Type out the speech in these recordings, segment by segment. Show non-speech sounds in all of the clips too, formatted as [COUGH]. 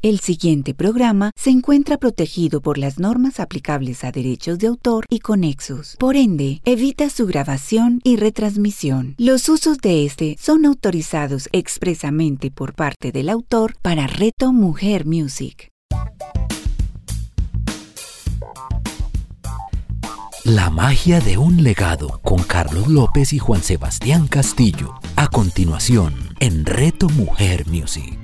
El siguiente programa se encuentra protegido por las normas aplicables a derechos de autor y conexos. Por ende, evita su grabación y retransmisión. Los usos de este son autorizados expresamente por parte del autor para Reto Mujer Music. La magia de un legado con Carlos López y Juan Sebastián Castillo. A continuación, en Reto Mujer Music.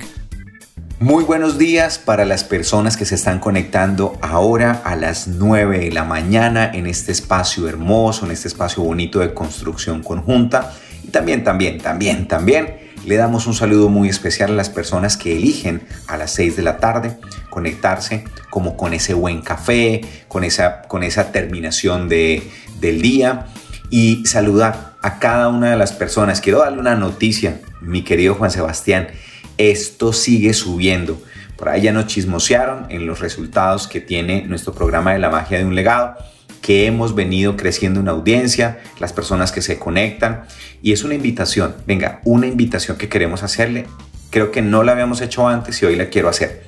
Muy buenos días para las personas que se están conectando ahora a las 9 de la mañana en este espacio hermoso, en este espacio bonito de construcción conjunta. Y también, también, también, también le damos un saludo muy especial a las personas que eligen a las 6 de la tarde conectarse como con ese buen café, con esa, con esa terminación de, del día y saludar a cada una de las personas. Quiero darle una noticia, mi querido Juan Sebastián esto sigue subiendo. Por ahí ya nos chismosearon en los resultados que tiene nuestro programa de la magia de un legado, que hemos venido creciendo en audiencia, las personas que se conectan. Y es una invitación, venga, una invitación que queremos hacerle. Creo que no la habíamos hecho antes y hoy la quiero hacer.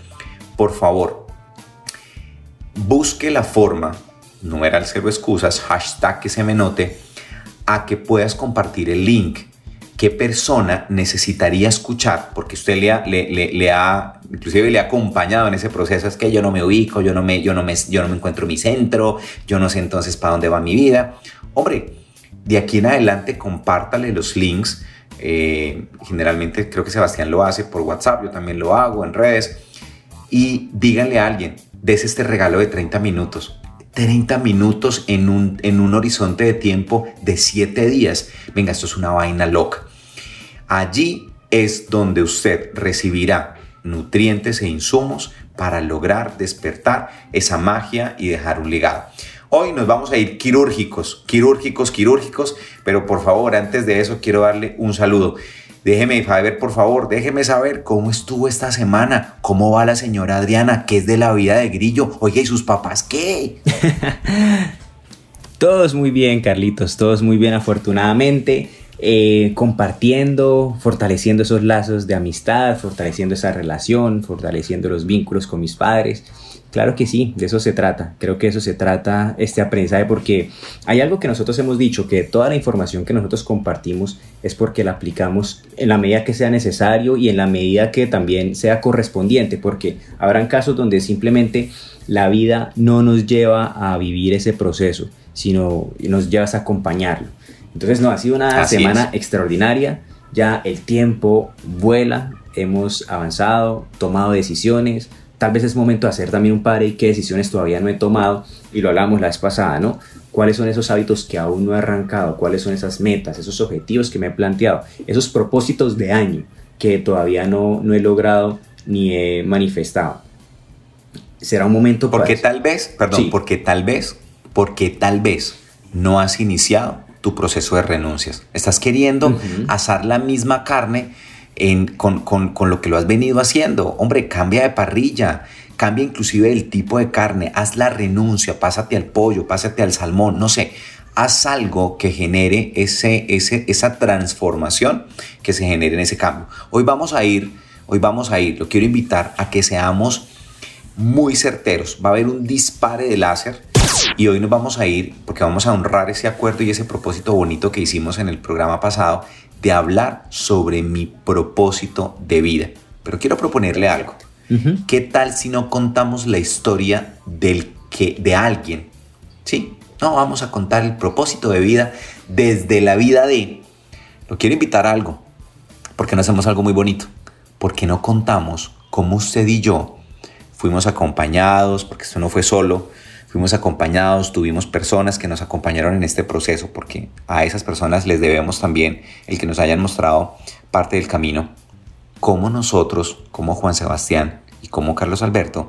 Por favor, busque la forma, no era el cero excusas, hashtag que se me note, a que puedas compartir el link qué persona necesitaría escuchar, porque usted le ha, inclusive le ha acompañado en ese proceso, es que yo no me ubico, yo no me, yo no me, yo no me encuentro mi centro, yo no sé entonces para dónde va mi vida. Hombre, de aquí en adelante compártale los links. Eh, generalmente creo que Sebastián lo hace por WhatsApp, yo también lo hago en redes. Y díganle a alguien, des este regalo de 30 minutos. 30 minutos en un, en un horizonte de tiempo de 7 días. Venga, esto es una vaina loca. Allí es donde usted recibirá nutrientes e insumos para lograr despertar esa magia y dejar un legado. Hoy nos vamos a ir quirúrgicos, quirúrgicos, quirúrgicos, pero por favor, antes de eso quiero darle un saludo. Déjeme saber, por favor, déjeme saber cómo estuvo esta semana, cómo va la señora Adriana, qué es de la vida de Grillo. Oye, ¿y sus papás qué? [LAUGHS] todos muy bien, Carlitos, todos muy bien, afortunadamente. Eh, compartiendo, fortaleciendo esos lazos de amistad, fortaleciendo esa relación, fortaleciendo los vínculos con mis padres. Claro que sí, de eso se trata. Creo que eso se trata este aprendizaje porque hay algo que nosotros hemos dicho, que toda la información que nosotros compartimos es porque la aplicamos en la medida que sea necesario y en la medida que también sea correspondiente, porque habrán casos donde simplemente la vida no nos lleva a vivir ese proceso, sino nos lleva a acompañarlo. Entonces, no, ha sido una semana extraordinaria. Ya el tiempo vuela, hemos avanzado, tomado decisiones. Tal vez es momento de hacer también un par y qué decisiones todavía no he tomado. Y lo hablamos la vez pasada, ¿no? ¿Cuáles son esos hábitos que aún no he arrancado? ¿Cuáles son esas metas, esos objetivos que me he planteado? Esos propósitos de año que todavía no, no he logrado ni he manifestado. Será un momento para. Porque tal vez, perdón, porque tal vez, porque tal vez no has iniciado tu proceso de renuncias. Estás queriendo asar la misma carne con, lo que lo has venido haciendo. Hombre, cambia de parrilla, cambia inclusive el tipo de carne, haz la renuncia, pásate al pollo, pásate al salmón, no sé. Haz algo que genere ese, ese, esa transformación que se genere en ese cambio. Hoy vamos a ir, hoy vamos a ir, lo quiero invitar a que seamos muy certeros. Va a haber un dispare de láser y hoy nos vamos a ir, porque vamos a honrar ese acuerdo y ese propósito bonito que hicimos en el programa pasado, de hablar sobre mi propósito de vida. Pero quiero proponerle algo. ¿Qué tal si no contamos la historia del que, de alguien? ¿Sí? No, vamos a contar el propósito de vida desde la vida de... Lo quiero invitar a algo, porque no hacemos algo muy bonito, porque no contamos cómo usted y yo fuimos acompañados, porque esto no fue solo, fuimos acompañados, tuvimos personas que nos acompañaron en este proceso, porque a esas personas les debemos también el que nos hayan mostrado parte del camino, cómo nosotros, como Juan Sebastián y como Carlos Alberto,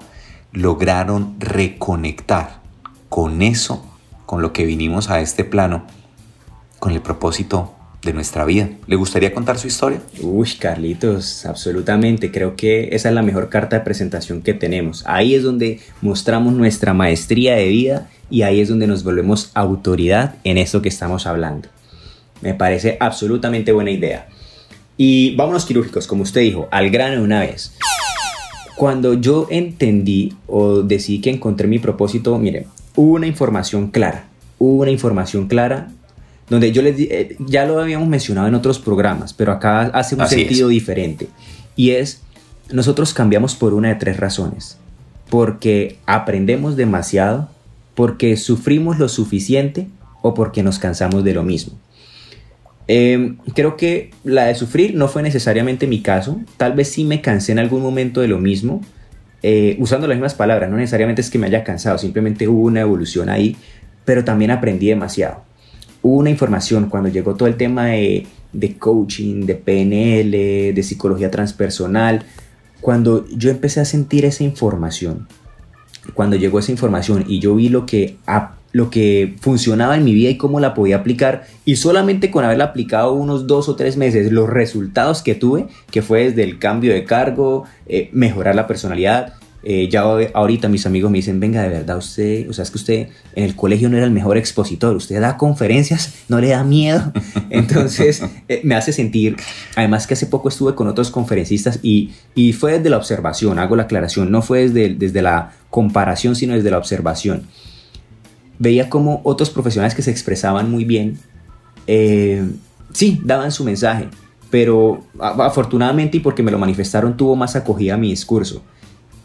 lograron reconectar con eso, con lo que vinimos a este plano, con el propósito de nuestra vida. ¿Le gustaría contar su historia? Uy, Carlitos, absolutamente. Creo que esa es la mejor carta de presentación que tenemos. Ahí es donde mostramos nuestra maestría de vida y ahí es donde nos volvemos autoridad en esto que estamos hablando. Me parece absolutamente buena idea. Y vámonos quirúrgicos, como usted dijo, al grano de una vez. Cuando yo entendí o decidí que encontré mi propósito, miren, hubo una información clara, hubo una información clara donde yo les eh, ya lo habíamos mencionado en otros programas, pero acá hace un sentido diferente. Y es, nosotros cambiamos por una de tres razones. Porque aprendemos demasiado, porque sufrimos lo suficiente o porque nos cansamos de lo mismo. Em, creo que la de sufrir no fue necesariamente mi caso. Tal vez sí me cansé en algún momento de lo mismo. Eh, usando las mismas palabras, no necesariamente es que me haya cansado, simplemente hubo una evolución ahí, pero también aprendí demasiado hubo una información cuando llegó todo el tema de, coaching, de PNL, de psicología transpersonal, cuando yo empecé a sentir esa información, cuando llegó esa información y yo vi lo que, lo que funcionaba en mi vida y cómo la podía aplicar, y solamente con haberla aplicado unos dos o tres meses, los resultados que tuve, que fue desde el cambio de cargo, eh, mejorar la personalidad, eh, ya ahorita mis amigos me dicen, venga, de verdad usted, o sea, es que usted en el colegio no era el mejor expositor, usted da conferencias, no le da miedo. [LAUGHS] Entonces eh, me hace sentir, además que hace poco estuve con otros conferencistas y, y fue desde la observación, hago la aclaración, no fue desde, desde la comparación, sino desde la observación. Veía como otros profesionales que se expresaban muy bien, eh, sí, daban su mensaje, pero afortunadamente y porque me lo manifestaron tuvo más acogida mi discurso.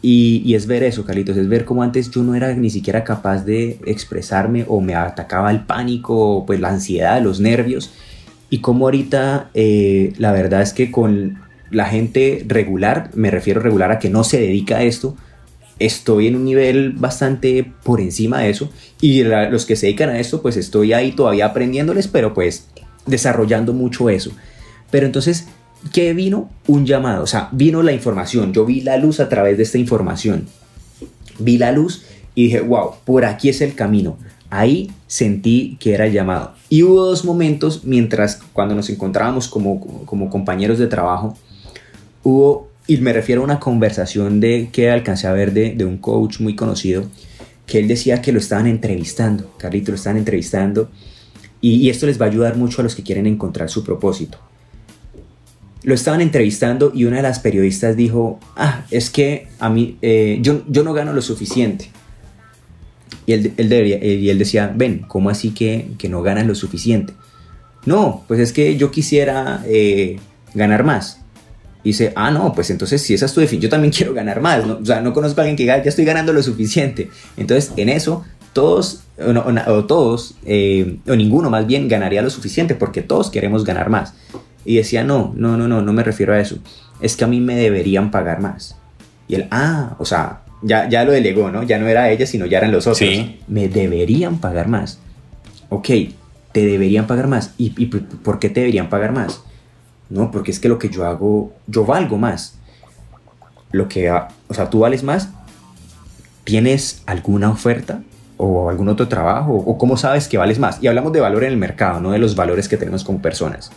Y, es ver eso, Carlitos, es ver cómo antes yo no era ni siquiera capaz de expresarme o me atacaba el pánico, pues la ansiedad, los nervios. Y cómo ahorita eh, la verdad es que con la gente regular, me refiero regular a que no se dedica a esto, estoy en un nivel bastante por encima de eso. Y los que se dedican a esto, pues estoy ahí todavía aprendiéndoles, pero pues desarrollando mucho eso. Pero entonces ¿qué vino? Un llamado, o sea, vino la información, yo vi la luz a través de esta información. Vi la luz y dije, wow, por aquí es el camino. Ahí sentí que era el llamado. Y hubo dos momentos mientras, cuando nos encontrábamos como, como compañeros de trabajo, hubo, y me refiero a una conversación de que alcancé a ver de, de un coach muy conocido, que él decía que lo estaban entrevistando, Carlito, lo estaban entrevistando, y esto les va a ayudar mucho a los que quieren encontrar su propósito lo estaban entrevistando y una de las periodistas dijo, ah, es que a mí, eh, yo, yo no gano lo suficiente. Y él, él, y él decía, ven, ¿cómo así que, que, no ganas lo suficiente? No, pues es que yo quisiera eh, ganar más. Y dice, ah, no, pues entonces si esa es tu definición, yo también [LAUGHS] quiero ganar más. O sea, no conozco a alguien que diga, ya estoy ganando lo suficiente. Entonces, en eso, todos, o, todos, eh, o ninguno más bien, ganaría lo suficiente, porque todos queremos ganar más. Y decía, no, no, no, no, no me refiero a eso. Es que a mí me deberían pagar más. Y él, ah, o sea, ya, ya lo delegó, ¿no? Ya no era ella, sino ya eran los otros. Sí. Me deberían pagar más. Ok, te deberían pagar más. ¿Y, por qué te deberían pagar más? No, porque es que lo que yo hago, yo valgo más. Lo que, o sea, tú vales más. ¿Tienes alguna oferta o algún otro trabajo? ¿O cómo sabes que vales más? Y hablamos de valor en el mercado, no de los valores que tenemos como personas.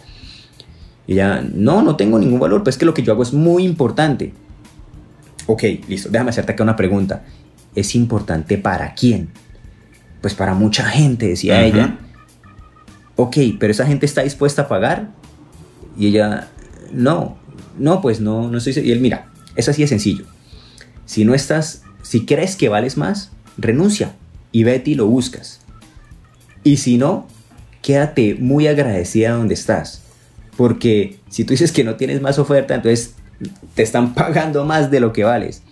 Y ella, no, no tengo ningún valor, pues es que lo que yo hago es muy importante. Ok, listo, déjame hacerte acá una pregunta. ¿Es importante para quién? Pues para mucha gente, decía ella. Ok, pero esa gente está dispuesta a pagar. Y ella, no, no, pues no, no estoy... Y él, mira, es así de sencillo. Si no estás, si crees que vales más, renuncia y vete y lo buscas. Y si no, quédate muy agradecida donde estás porque si tú dices que no tienes más oferta, entonces te están [LAUGHS] pagando más de lo que vales.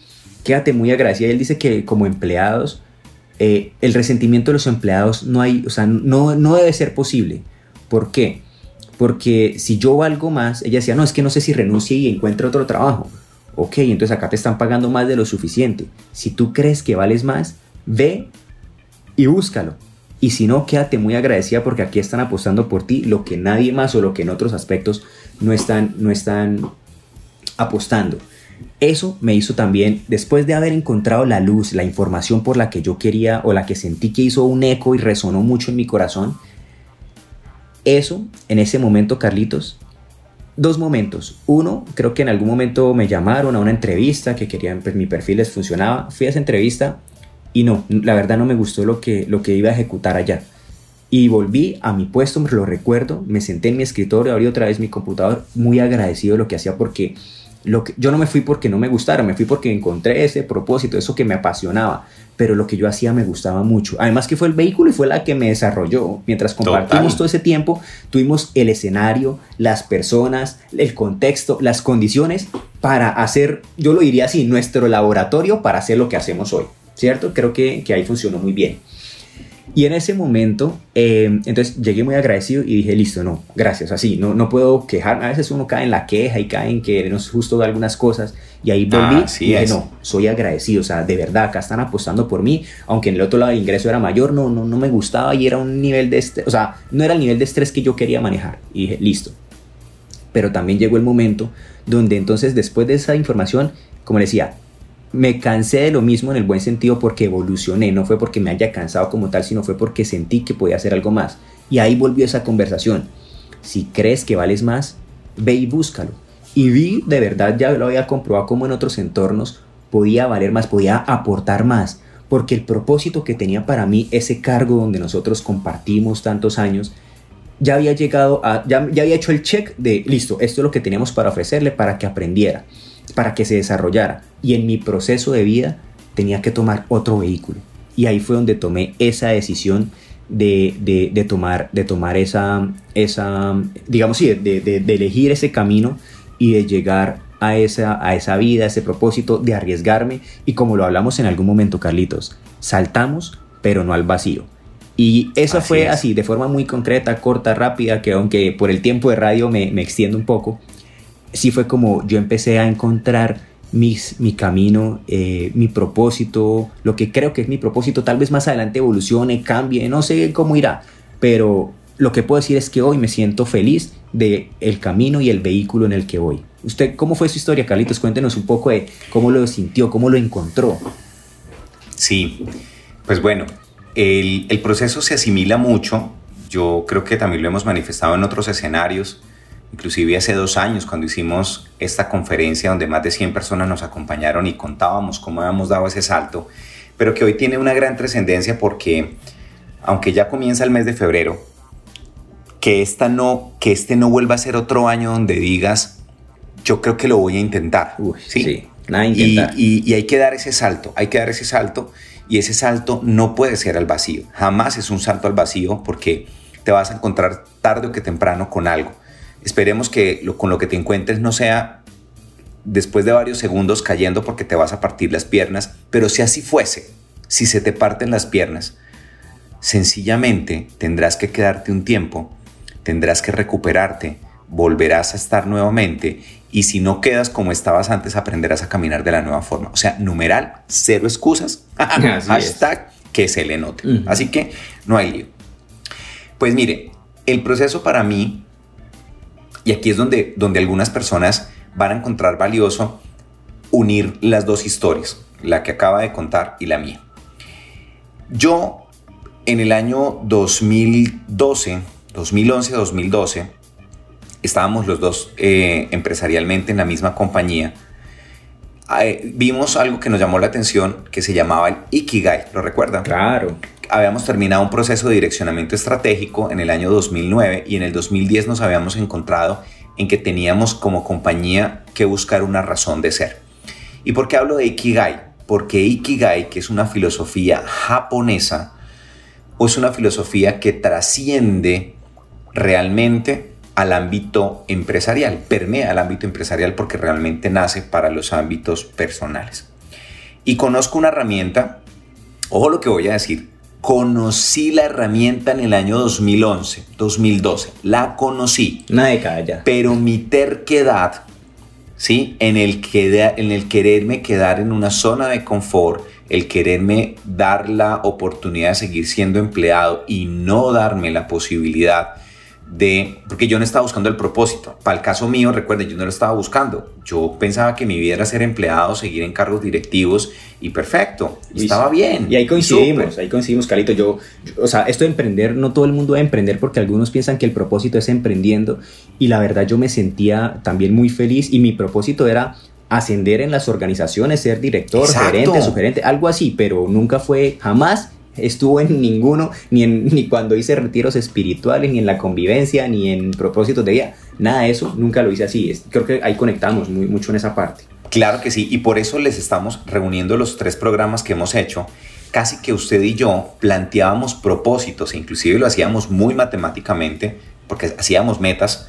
Quédate muy agradecida. Él dice que como empleados, eh, el resentimiento de los empleados no hay, o sea, no, no debe ser posible. ¿Por qué? Porque si yo valgo más, ella decía, no, es que no sé si renuncie y encuentre otro trabajo. Ok, entonces acá te están pagando más de lo suficiente. Si tú crees que vales más, ve y búscalo. Y si no, quédate muy agradecida porque aquí están apostando por ti lo que nadie más o lo que en otros aspectos no están, no están apostando. Eso me hizo también, después de haber encontrado la luz, la información por la que yo quería o la que sentí que hizo un eco y resonó mucho en mi corazón, eso, en ese momento, Carlitos, dos momentos. Uno, creo que en algún momento me llamaron a una entrevista que querían, pues mi perfil les funcionaba. Fui a esa entrevista y no, la verdad no me gustó lo que, lo que iba a ejecutar allá. Y volví a mi puesto, me lo recuerdo, me senté en mi escritorio, abrí otra vez mi computador, muy agradecido de lo que hacía porque lo que, yo no me fui porque no me gustara, me fui porque encontré ese propósito, eso que me apasionaba, pero lo que yo hacía me gustaba mucho. Además que fue el vehículo y fue la que me desarrolló. Mientras compartimos todo ese tiempo, tuvimos el escenario, las personas, el contexto, las condiciones para hacer, yo lo diría así, nuestro laboratorio para hacer lo que hacemos hoy, ¿cierto? Creo que, que ahí funcionó muy bien. Y en ese momento, eh, entonces llegué muy agradecido y dije, listo, no, gracias, así, no, no puedo quejarme. A veces uno cae en la queja y cae en que no es justo de algunas cosas. Y ahí volví Ah, sí y dije, es. no, soy agradecido, o sea, de verdad, acá están apostando por mí, aunque en el otro lado el ingreso era mayor, no, no, no me gustaba y era un nivel de estrés, o sea, no era el nivel de estrés que yo quería manejar. Y dije, listo. Pero también llegó el momento donde entonces después de esa información, como le decía, me cansé de lo mismo en el buen sentido porque evolucioné, no fue porque me haya cansado como tal, sino fue porque sentí que podía hacer algo más. Y ahí volvió esa conversación. Si crees que vales más, ve y búscalo. Y vi, de verdad, ya lo había comprobado como en otros entornos, podía valer más, podía aportar más. Porque el propósito que tenía para mí ese cargo donde nosotros compartimos tantos años, ya había llegado a, ya, ya había hecho el check de, listo, esto es lo que teníamos para ofrecerle para que aprendiera, para que se desarrollara. Y en mi proceso de vida tenía que tomar otro vehículo. Y ahí fue donde tomé esa decisión de, de, de tomar, de tomar esa, esa digamos, sí, de, elegir ese camino y de llegar a esa, a esa vida, a ese propósito, de arriesgarme. Y como lo hablamos en algún momento, Carlitos, saltamos, pero no al vacío. Y eso Así fue es. así, de forma muy concreta, corta, rápida, que aunque por el tiempo de radio me, me extiendo un poco, sí fue como yo empecé a encontrar mis, mi camino, eh, mi propósito, lo que creo que es mi propósito, tal vez más adelante evolucione, cambie, no sé cómo irá, pero lo que puedo decir es que hoy me siento feliz de el camino y el vehículo en el que voy. ¿Usted cómo fue su historia, Carlitos? Cuéntenos un poco de cómo lo sintió, cómo lo encontró. Sí, pues bueno, el, el proceso se asimila mucho. Yo creo que también lo hemos manifestado en otros escenarios, inclusive hace dos años cuando hicimos esta conferencia donde más de 100 personas nos acompañaron y contábamos cómo habíamos dado ese salto, pero que hoy tiene una gran trascendencia porque aunque ya comienza el mes de febrero, que, esta no, que este no vuelva a ser otro año donde digas, yo creo que lo voy a intentar. Uy, ¿sí? sí, nada y- y hay que dar ese salto, hay que dar ese salto y ese salto no puede ser al vacío. Jamás es un salto al vacío porque te vas a encontrar tarde o que temprano con algo. Esperemos que lo, con lo que te encuentres no sea después de varios segundos cayendo porque te vas a partir las piernas, pero si así fuese, si se te parten las piernas, sencillamente tendrás que quedarte un tiempo, tendrás que recuperarte, volverás a estar nuevamente y si no quedas como estabas antes aprenderás a caminar de la nueva forma. O sea, numeral, cero excusas, [LAUGHS] Así es. hashtag que se le note. Así que no hay lío. Pues mire, el proceso para mí, y aquí es donde, donde algunas personas van a encontrar valioso unir las dos historias, la que acaba de contar y la mía. Yo en el año 2012, 2011-2012, estábamos los dos eh, empresarialmente en la misma compañía. Eh, vimos algo que nos llamó la atención que se llamaba el Ikigai, ¿lo recuerdan? Claro. habíamos terminado un proceso de direccionamiento estratégico en el año 2009 y en el 2010 nos habíamos encontrado en que teníamos como compañía que buscar una razón de ser. ¿Y por qué hablo de Ikigai? Porque Ikigai, que es una filosofía japonesa, es una filosofía que trasciende realmente al ámbito empresarial, permea al ámbito empresarial porque realmente nace para los ámbitos personales. Y conozco una herramienta, ojo lo que voy a decir, conocí la herramienta en el año 2011, 2012, la conocí, Una década ya. pero mi terquedad, ¿sí? En el, en el quererme quedar en una zona de confort, el quererme dar la oportunidad de seguir siendo empleado y no darme la posibilidad de, porque yo no estaba buscando el propósito. Para el caso mío, recuerden, yo no lo estaba buscando. Yo pensaba que mi vida era ser empleado, seguir en cargos directivos y perfecto, y estaba bien. Y ahí coincidimos, ahí coincidimos, Carlito. Yo, yo- o sea, esto de emprender, no todo el mundo debe emprender porque algunos piensan que el propósito es emprendiendo y la verdad yo me sentía también muy feliz y mi propósito era ascender en las organizaciones, ser director, Exacto. gerente, sugerente, algo así, pero nunca fue, jamás estuvo en ninguno, ni, ni cuando hice retiros espirituales, ni en la convivencia, ni en propósitos de vida. nada de eso, nunca lo hice así. creo que ahí conectamos muy, mucho en esa parte. Claro que sí, y por eso les estamos reuniendo los tres programas que hemos hecho. Casi que usted y yo planteábamos propósitos, e inclusive lo hacíamos muy matemáticamente, porque hacíamos metas,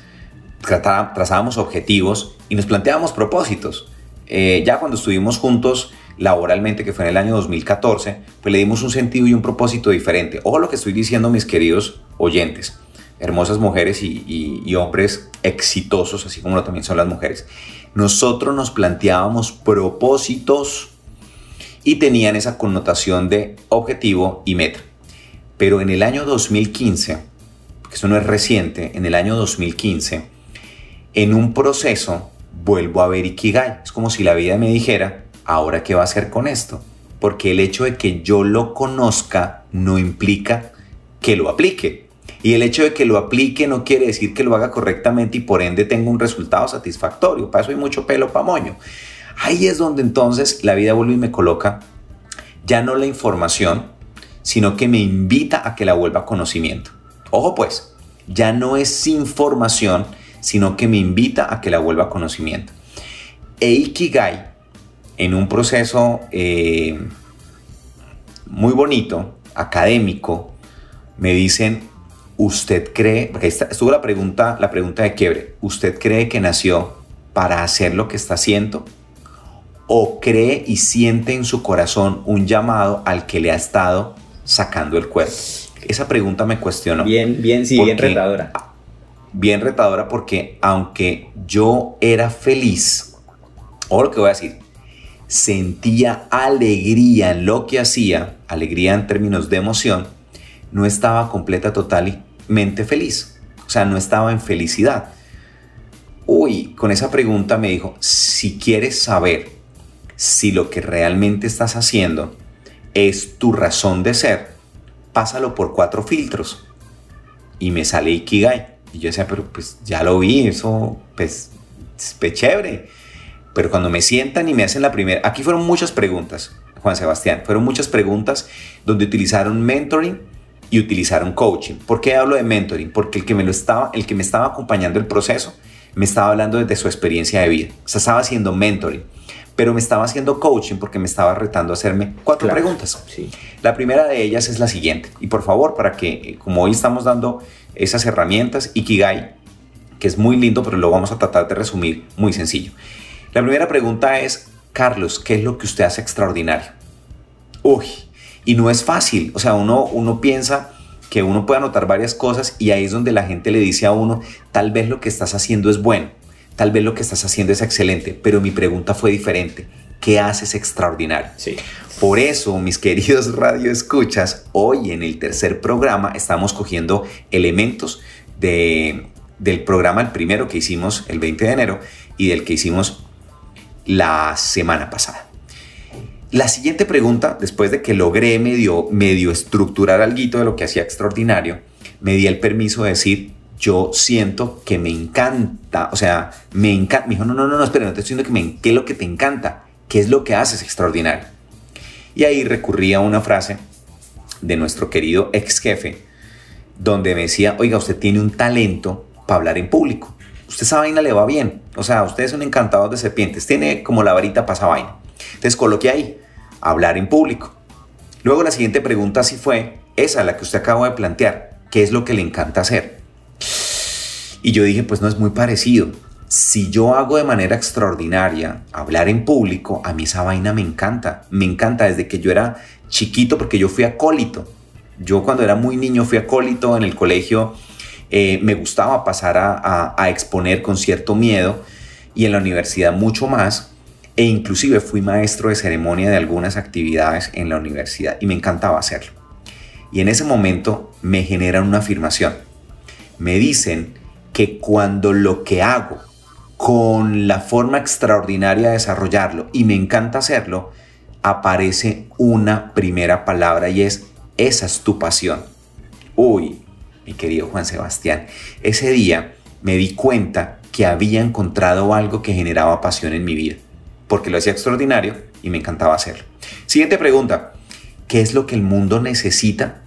trazábamos objetivos y nos planteábamos propósitos. Eh, ya cuando estuvimos juntos laboralmente, que fue en el año 2014, pues le dimos un sentido y un propósito diferente. Ojo lo que estoy diciendo, mis queridos oyentes, hermosas mujeres y, hombres exitosos, así como lo también son las mujeres. Nosotros nos planteábamos propósitos y tenían esa connotación de objetivo y meta. Pero en el año 2015, que eso no es reciente, en el año 2015, en un proceso vuelvo a ver Ikigai. Es como si la vida me dijera, ahora qué va a hacer con esto. Porque el hecho de que yo lo conozca no implica que lo aplique. Y el hecho de que lo aplique no quiere decir que lo haga correctamente y por ende tenga un resultado satisfactorio. Para eso hay mucho pelo pa' moño. Ahí es donde entonces la vida vuelve y me coloca ya no la información, sino que me invita a que la vuelva conocimiento. Ojo pues, ya no es información, sino que me invita a que la vuelva conocimiento. E Ikigai en un proceso eh, muy bonito, académico, me dicen, ¿usted cree, porque estuvo la pregunta, la pregunta de quiebre, ¿usted cree que nació para hacer lo que está haciendo? ¿O cree y siente en su corazón un llamado al que le ha estado sacando el cuerpo? Esa pregunta me cuestionó. Bien, bien, sí, bien retadora. Bien retadora porque aunque yo era feliz, o lo que voy a decir, sentía alegría en lo que hacía, alegría en términos de emoción, no estaba completa, totalmente feliz. O sea, no estaba en felicidad. Uy, con esa pregunta me dijo, si quieres saber si lo que realmente estás haciendo es tu razón de ser, pásalo por cuatro filtros. Y me sale Ikigai. Y yo decía, pero pues ya lo vi, eso pues es chévere. Pero cuando me sientan y me hacen la primera, aquí fueron muchas preguntas, Juan Sebastián, fueron muchas preguntas donde utilizaron mentoring y utilizaron coaching. ¿Por qué hablo de mentoring? Porque el que me lo estaba, el que me estaba acompañando el proceso, me estaba hablando desde su experiencia de vida. O sea, estaba haciendo mentoring, pero me estaba haciendo coaching porque me estaba retando a hacerme cuatro preguntas. Sí. La primera de ellas es la siguiente. Y por favor, para que, eh, como hoy estamos dando esas herramientas, Ikigai, que es muy lindo, pero lo vamos a tratar de resumir muy sencillo. La primera pregunta es, Carlos, ¿qué es lo que usted hace extraordinario? Uy, y no es fácil, o sea, uno, uno piensa que uno puede anotar varias cosas y ahí es donde la gente le dice a uno, tal vez lo que estás haciendo es bueno, tal vez lo que estás haciendo es excelente, pero mi pregunta fue diferente. ¿Qué haces extraordinario? Sí. Por eso, mis [LAUGHS] queridos radioescuchas, hoy en el tercer programa estamos cogiendo elementos de, del programa, el primero que hicimos el 20 de enero y del que hicimos la semana pasada. La siguiente pregunta, después de que logré medio, medio estructurar algo de lo que hacía extraordinario, me di el permiso de decir, yo siento que me encanta, o sea, me encanta, me dijo, no, no, no, no, espera, no te estoy diciendo que me, qué es lo que te encanta, qué es lo que haces extraordinario. Y ahí recurrí a una frase de nuestro querido ex jefe, donde me decía, oiga, usted tiene un talento para hablar en público usted esa vaina le va bien. O sea, usted es un encantador de serpientes, tiene como la varita para esa vaina. Entonces coloque ahí, hablar en público. Luego la siguiente pregunta sí fue, esa, la que usted acaba de plantear, ¿qué es lo que le encanta hacer? Y yo dije, pues no es muy parecido. Si yo hago de manera extraordinaria hablar en público, a mí esa vaina me encanta. Me encanta desde que yo era chiquito porque yo fui acólito. Yo cuando era muy niño fui acólito en el colegio eh, me gustaba pasar a, exponer con cierto miedo y en la universidad mucho más e inclusive fui maestro de ceremonia de algunas actividades en la universidad y me encantaba hacerlo. Y en ese momento me generan una afirmación. Me dicen que cuando lo que hago con la forma extraordinaria de desarrollarlo y me encanta hacerlo, aparece una primera palabra y es esa es tu pasión. Uy, mi querido Juan Sebastián, ese día me di cuenta que había encontrado algo que generaba pasión en mi vida, porque lo hacía extraordinario y me encantaba hacerlo. Siguiente pregunta, ¿qué es lo que el mundo necesita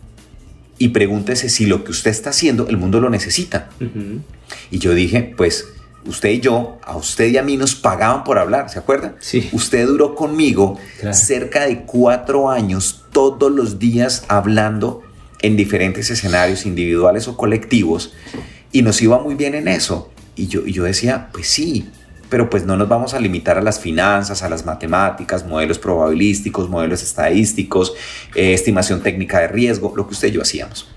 y pregúntese si lo que usted está haciendo el mundo lo necesita. Y yo dije, pues usted y yo, a usted y a mí nos pagaban por hablar, ¿se acuerdan? Sí. Usted duró conmigo cerca de cuatro años todos los días hablando en diferentes escenarios individuales o colectivos y nos iba muy bien en eso. Y yo, y yo decía, pues sí, pero pues no nos vamos a limitar a las finanzas, a las matemáticas, modelos probabilísticos, modelos estadísticos, eh, estimación técnica de riesgo, lo que usted y yo hacíamos.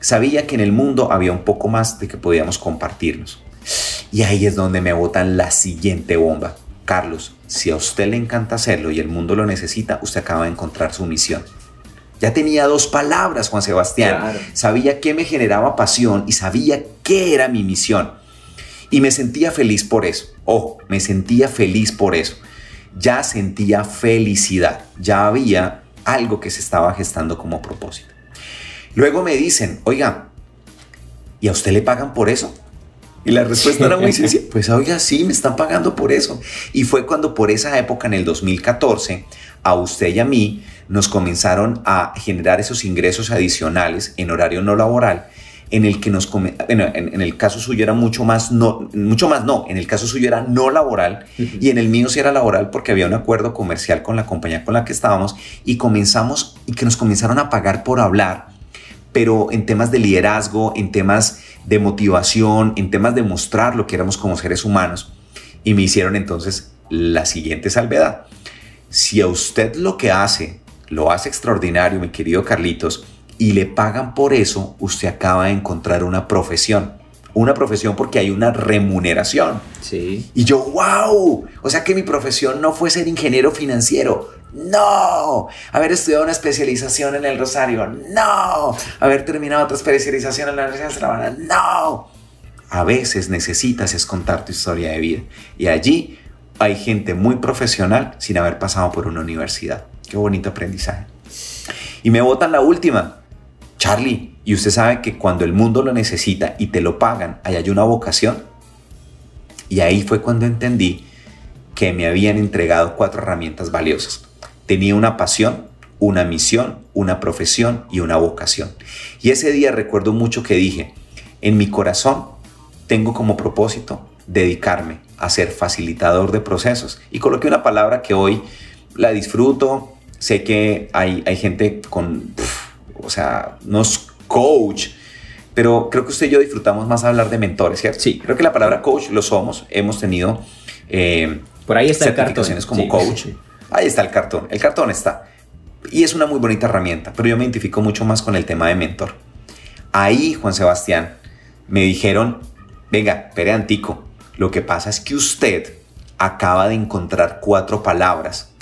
Sabía que en el mundo había un poco más de que podíamos compartirnos. Y ahí es donde me botan la siguiente bomba. Carlos, si a usted le encanta hacerlo y el mundo lo necesita, usted acaba de encontrar su misión. Ya tenía dos palabras, Juan Sebastián. Sabía qué me generaba pasión y sabía qué era mi misión. Y me sentía feliz por eso. Ojo, me sentía feliz por eso. Ya sentía felicidad. Ya había algo que se estaba gestando como propósito. Luego me dicen, oiga, ¿y a usted le pagan por eso? Y la respuesta era muy sencilla, pues oiga, sí, me están pagando por eso. Y fue cuando por esa época, en el 2014, a usted y a mí nos comenzaron a generar esos ingresos adicionales en horario no laboral en el que nos bueno, en, el caso suyo era mucho más no mucho más no en el caso suyo era no laboral y en el mío sí era laboral porque había un acuerdo comercial con la compañía con la que estábamos y comenzamos y que nos comenzaron a pagar por hablar pero en temas de liderazgo en temas de motivación en temas de mostrar lo que éramos como seres humanos. Y me hicieron entonces la siguiente salvedad si a usted lo que hace lo hace extraordinario, mi querido Carlitos, y le pagan por eso, usted acaba de encontrar una profesión. Una profesión porque hay una remuneración. Sí. Y yo, wow, o sea que mi profesión no fue ser ingeniero financiero. No, haber estudiado una especialización en el Rosario. No, haber terminado otra especialización en la Universidad de La No. A veces necesitas es contar tu historia de vida. Y allí hay gente muy profesional sin haber pasado por una universidad. Qué bonito aprendizaje. Y me votan la última. Charlie, ¿y usted sabe que cuando el mundo lo necesita y te lo pagan, ahí hay una vocación? Y ahí fue cuando entendí que me habían entregado cuatro herramientas valiosas. Tenía una pasión, una misión, una profesión y una vocación. Y ese día recuerdo mucho que dije, en mi corazón tengo como propósito dedicarme a ser facilitador de procesos. Y coloqué una palabra que hoy la disfruto, Sé que hay, hay gente con, o sea, no es coach, pero creo que usted y yo disfrutamos más hablar de mentores, ¿cierto? Sí. Creo que la palabra coach lo somos. Hemos tenido eh, por ahí está certificaciones como coach. Ahí está el cartón. El cartón está. Y es una muy bonita herramienta, pero yo me identifico mucho más con el tema de mentor. Ahí, Juan Sebastián, me dijeron, venga, pere antico, lo que pasa es que usted acaba de encontrar cuatro palabras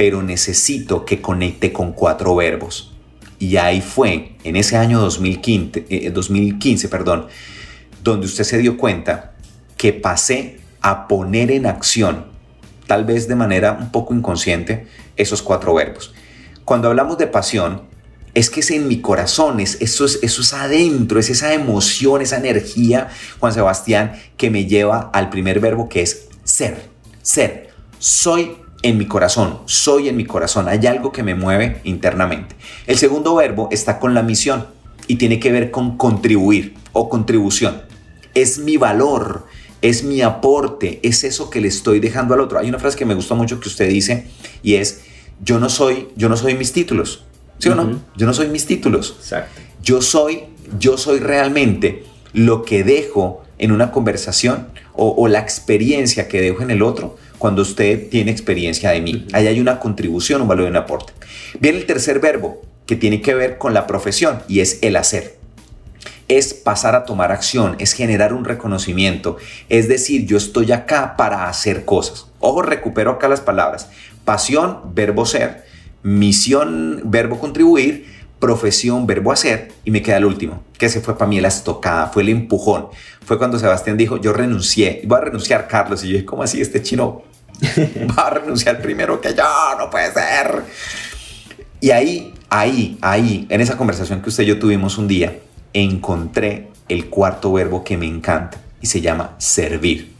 pero necesito que conecte con cuatro verbos. Y ahí fue, en ese año 2015, 2015 eh, perdón, donde usted se dio cuenta que pasé a poner en acción, tal vez de manera un poco inconsciente, esos cuatro verbos. Cuando hablamos de pasión, es que es en mi corazón, es, eso, es, eso es adentro, es esa emoción, esa energía, Juan Sebastián, que me lleva al primer verbo que es ser, ser. Soy en mi corazón, soy en mi corazón, hay algo que me mueve internamente. El segundo verbo está con la misión y tiene que ver con contribuir o contribución. Es mi valor, es mi aporte, es eso que le estoy dejando al otro. Hay una frase que me gustó mucho que usted dice y es yo no soy, yo no soy mis títulos. ¿Sí o no? Yo no soy mis títulos. Exacto. Yo soy, yo soy realmente lo que dejo en una conversación o, o la experiencia que dejo en el otro cuando usted tiene experiencia de mí. Ahí hay una contribución, un valor y un aporte. Viene el tercer verbo que tiene que ver con la profesión y es el hacer. Es pasar a tomar acción, es generar un reconocimiento, es decir, yo estoy acá para hacer cosas. Ojo, recupero acá las palabras. Pasión, verbo ser, misión, verbo contribuir, profesión, verbo hacer, y me queda el último, que se fue para mí la estocada, fue el empujón. Fue cuando Sebastián dijo, yo renuncié, voy a renunciar, Carlos, y yo dije, ¿cómo así este chino [LAUGHS] va a renunciar primero que yo, no puede ser. Y ahí, ahí, ahí, en esa conversación que usted y yo tuvimos un día, encontré el cuarto verbo que me encanta y se llama servir.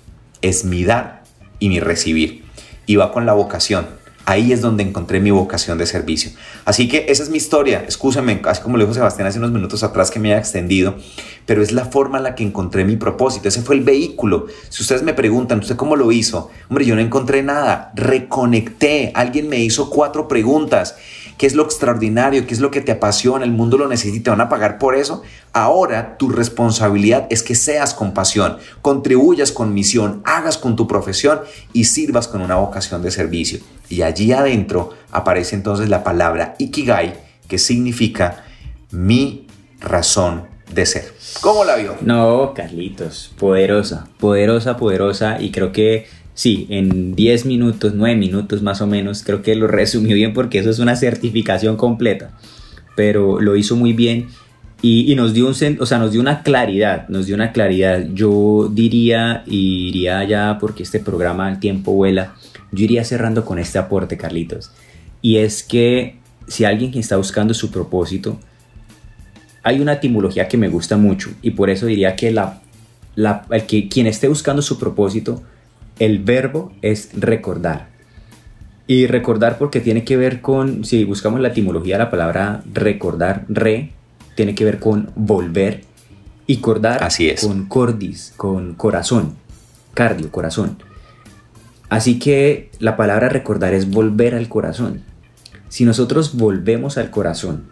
Es mi dar y mi recibir. Y va con la vocación. Ahí es donde encontré mi vocación de servicio. Así que esa es mi historia. Escúchame, así como lo dijo Sebastián hace unos minutos atrás que me haya extendido, pero es la forma en la que encontré mi propósito. Ese fue el vehículo. Si ustedes me preguntan, ¿usted cómo lo hizo? Hombre, yo no encontré nada. Reconecté. Alguien me hizo cuatro preguntas. ¿Qué es lo extraordinario? ¿Qué es lo que te apasiona? El mundo lo necesita. ¿Van a pagar por eso? Ahora tu responsabilidad es que seas con pasión, contribuyas con misión, hagas con tu profesión y sirvas con una vocación de servicio. Y allí adentro aparece entonces la palabra Ikigai, que significa mi razón de ser. ¿Cómo la vio? No, Carlitos, poderosa, poderosa, poderosa. Y creo que sí, en 10 minutos, 9 minutos más o menos, creo que lo resumió bien porque eso es una certificación completa. Pero lo hizo muy bien y, nos dio un, o sea, nos dio una claridad, nos dio una claridad. Yo diría, iría ya porque este programa el tiempo vuela, yo iría cerrando con este aporte, Carlitos. Y es que si alguien está buscando su propósito, hay una etimología que me gusta mucho y por eso diría que, la, la, el que quien esté buscando su propósito, el verbo es recordar. Y recordar porque tiene que ver con, si buscamos la etimología de la palabra recordar, re, tiene que ver con volver y cordar Así es. con cordis, con corazón, cardio, corazón. Así que la palabra recordar es volver al corazón. Si nosotros volvemos al corazón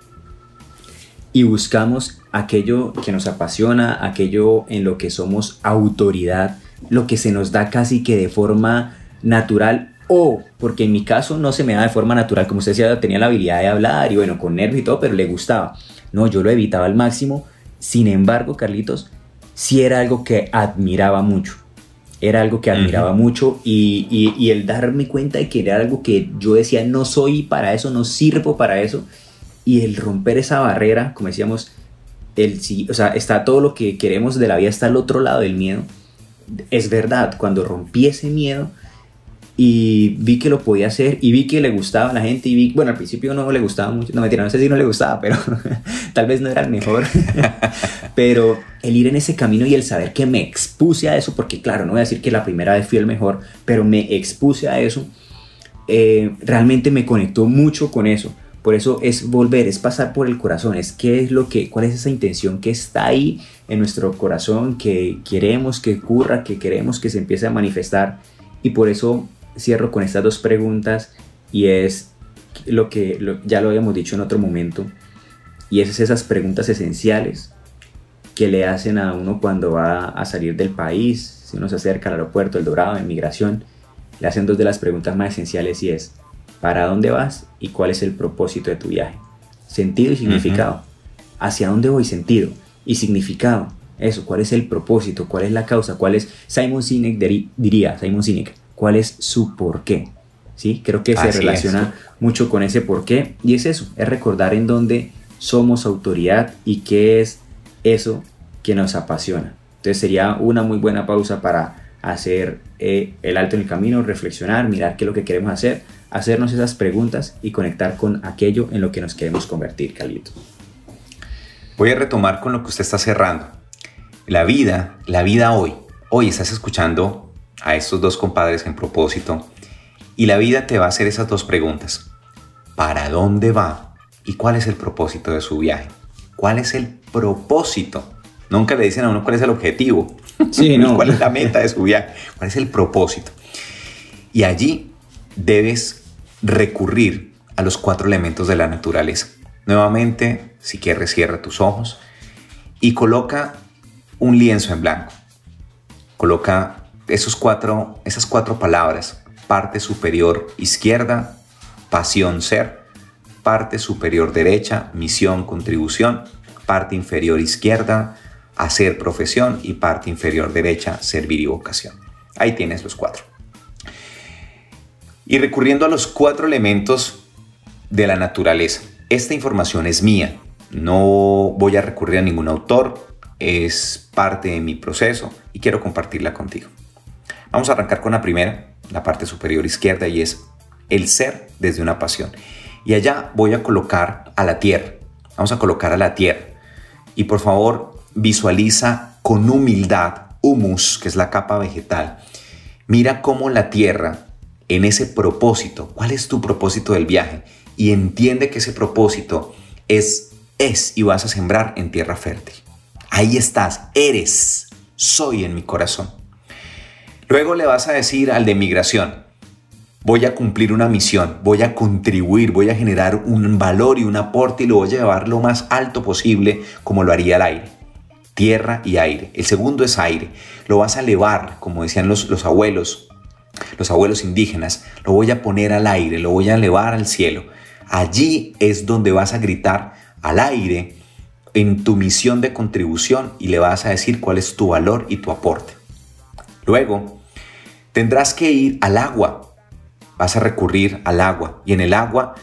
y buscamos aquello que nos apasiona, aquello en lo que somos autoridad, lo que se nos da casi que de forma natural o porque en mi caso no se me da de forma natural, como usted decía, tenía la habilidad de hablar y bueno, con nervios y todo, pero le gustaba. No, yo lo evitaba al máximo. Sin embargo, Carlitos, sí era algo que admiraba mucho. Era algo que admiraba mucho y, y, el darme cuenta de que era algo que yo decía, no soy para eso, no sirvo para eso. Y el romper esa barrera, como decíamos, el, o sea, está todo lo que queremos de la vida, está al otro lado del miedo. Es verdad, cuando rompí ese miedo, y vi que lo podía hacer y vi que le gustaba a la gente y vi, bueno, al principio no le gustaba mucho, no mentira, no sé si no le gustaba, pero [LAUGHS] tal vez no era el mejor, [LAUGHS] pero el ir en ese camino y el saber que me expuse a eso, porque claro, no voy a decir que la primera vez fui el mejor, pero me expuse a eso, eh, realmente me conectó mucho con eso. Por eso es volver, es pasar por el corazón, es qué es lo que, cuál es esa intención que está ahí en nuestro corazón, que queremos que ocurra, que queremos que se empiece a manifestar. Y por eso cierro con estas dos preguntas y es lo que ya lo habíamos dicho en otro momento y es esas preguntas esenciales que le hacen a uno cuando va a salir del país, si uno se acerca al aeropuerto, el Dorado, en migración, le hacen dos de las preguntas más esenciales y es ¿para dónde vas y cuál es el propósito de tu viaje? Sentido y significado. ¿Hacia dónde voy? Sentido y significado. Eso, ¿cuál es el propósito? ¿Cuál es la causa? ¿Cuál es Simon Sinek diría, Simon Sinek, cuál es su porqué. ¿sí? Creo que se relaciona mucho con ese porqué y es eso, es recordar en dónde somos autoridad y qué es eso que nos apasiona. Entonces sería una muy buena pausa para hacer eh, el alto en el camino, reflexionar, mirar qué es lo que queremos hacer, hacernos esas preguntas y conectar con aquello en lo que nos queremos convertir, Calito. Voy a retomar con lo que usted está cerrando. La vida, la vida hoy. Hoy estás escuchando a estos dos compadres en propósito y la vida te va a hacer esas dos preguntas. ¿Para dónde va? ¿Y cuál es el propósito de su viaje? ¿Cuál es el propósito? Nunca le dicen a uno cuál es el objetivo. Sí, [LAUGHS] no. ¿Cuál es la meta de su viaje? ¿Cuál es el propósito? Y allí debes recurrir a los cuatro elementos de la naturaleza. Nuevamente, si quieres, cierra tus ojos y coloca un lienzo en blanco. Coloca esos cuatro, esas cuatro palabras, parte superior izquierda, pasión ser, parte superior derecha, misión, contribución, parte inferior izquierda, hacer profesión y parte inferior derecha, servir y vocación. Ahí tienes los cuatro. Y recurriendo a los cuatro elementos de la naturaleza, esta información es mía, no voy a recurrir a ningún autor, es parte de mi proceso y quiero compartirla contigo. Vamos a arrancar con la primera, la parte superior izquierda, y es el ser desde una pasión. Y allá voy a colocar a la tierra. Vamos a colocar a la tierra. Y por favor, visualiza con humildad humus, que es la capa vegetal. Mira cómo la tierra en ese propósito. ¿Cuál es tu propósito del viaje? Y entiende que ese propósito es, es y vas a sembrar en tierra fértil. Ahí estás, eres, soy en mi corazón. Luego le vas a decir al de migración, voy a cumplir una misión, voy a contribuir, voy a generar un valor y un aporte y lo voy a llevar lo más alto posible como lo haría el aire. Tierra y aire. El segundo es aire. Lo vas a elevar, como decían los, los abuelos, los abuelos indígenas. Lo voy a poner al aire, lo voy a elevar al cielo. Allí es donde vas a gritar al aire en tu misión de contribución y le vas a decir cuál es tu valor y tu aporte. Luego, tendrás que ir al agua vas a recurrir al agua y en el agua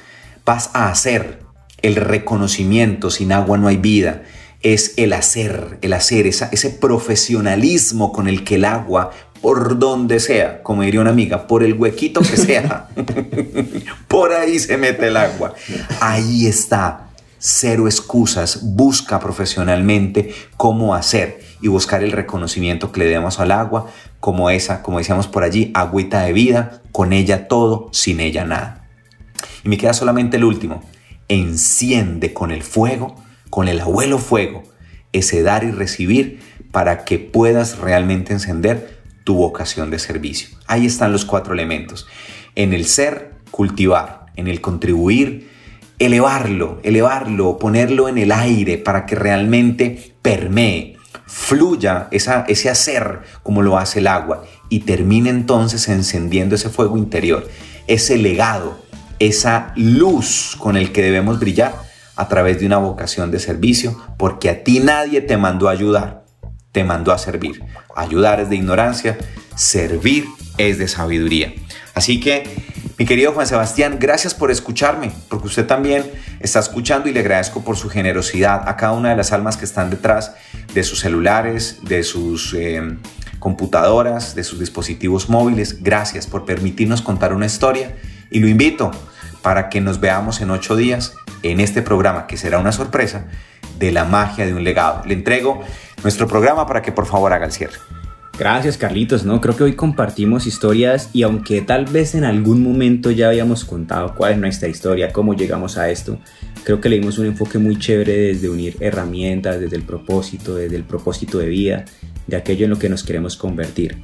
vas a hacer el reconocimiento, sin agua no hay vida, es el hacer, el hacer, ese profesionalismo con el que el agua, por donde sea, como diría una amiga, por el huequito que sea, [LAUGHS] por ahí se mete el agua. Ahí está, cero excusas, busca profesionalmente cómo hacer y buscar el reconocimiento que le demos al agua, como esa, como decíamos por allí, agüita de vida, con ella todo, sin ella nada. Y me queda solamente el último, enciende con el fuego, con el abuelo fuego, ese dar y recibir para que puedas realmente encender tu vocación de servicio. Ahí están los cuatro elementos. En el ser, cultivar, en el contribuir, elevarlo, elevarlo, ponerlo en el aire para que realmente permee, fluya esa, ese hacer como lo hace el agua y termine entonces encendiendo ese fuego interior, ese legado, esa luz con el que debemos brillar a través de una vocación de servicio, porque a ti nadie te mandó a ayudar, te mandó a servir. Ayudar es de ignorancia, servir es de sabiduría. Así que mi querido Juan Sebastián, gracias por escucharme, porque usted también está escuchando y le agradezco por su generosidad a cada una de las almas que están detrás de sus celulares, de sus eh, computadoras, de sus dispositivos móviles. Gracias por permitirnos contar una historia y lo invito para que nos veamos en ocho días en este programa que será una sorpresa de la magia de un legado. Le entrego nuestro programa para que por favor haga el cierre. Gracias Carlitos, ¿no? Creo que hoy compartimos historias y aunque tal vez en algún momento ya habíamos contado cuál es nuestra historia, cómo llegamos a esto, creo que le dimos un enfoque muy chévere desde unir herramientas, desde el propósito, desde el propósito de vida, de aquello en lo que nos queremos convertir.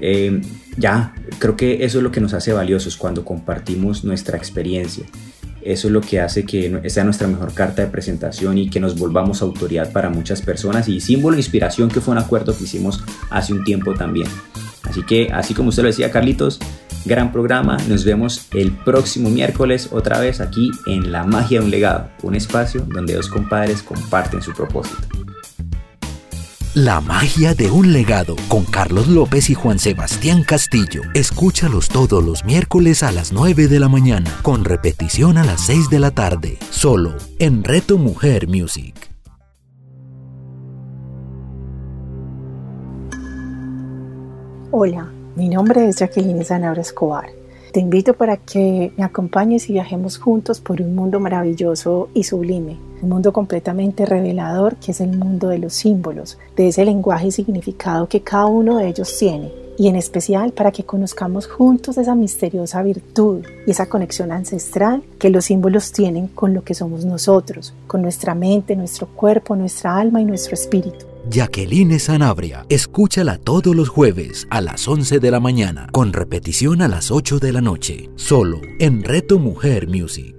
Eh, ya, creo que eso es lo que nos hace valiosos cuando compartimos nuestra experiencia. Eso es lo que hace que sea nuestra mejor carta de presentación y que nos volvamos autoridad para muchas personas y símbolo de inspiración que fue un acuerdo que hicimos hace un tiempo también. Así que, así como usted lo decía, Carlitos, gran programa. Nos vemos el próximo miércoles otra vez aquí en La Magia de un Legado, un espacio donde dos compadres comparten su propósito. La magia de un legado con Carlos López y Juan Sebastián Castillo. Escúchalos todos los miércoles a las 9 de la mañana, con repetición a las 6 de la tarde, solo en Reto Mujer Music. Hola, mi nombre es Jacqueline Zanabra Escobar. Te invito para que me acompañes y viajemos juntos por un mundo maravilloso y sublime un mundo completamente revelador que es el mundo de los símbolos, de ese lenguaje y significado que cada uno de ellos tiene, y en especial para que conozcamos juntos esa misteriosa virtud y esa conexión ancestral que los símbolos tienen con lo que somos nosotros, con nuestra mente, nuestro cuerpo, nuestra alma y nuestro espíritu. Jacqueline Sanabria, escúchala todos los jueves a las 11 de la mañana, con repetición a las 8 de la noche, solo en Reto Mujer Music.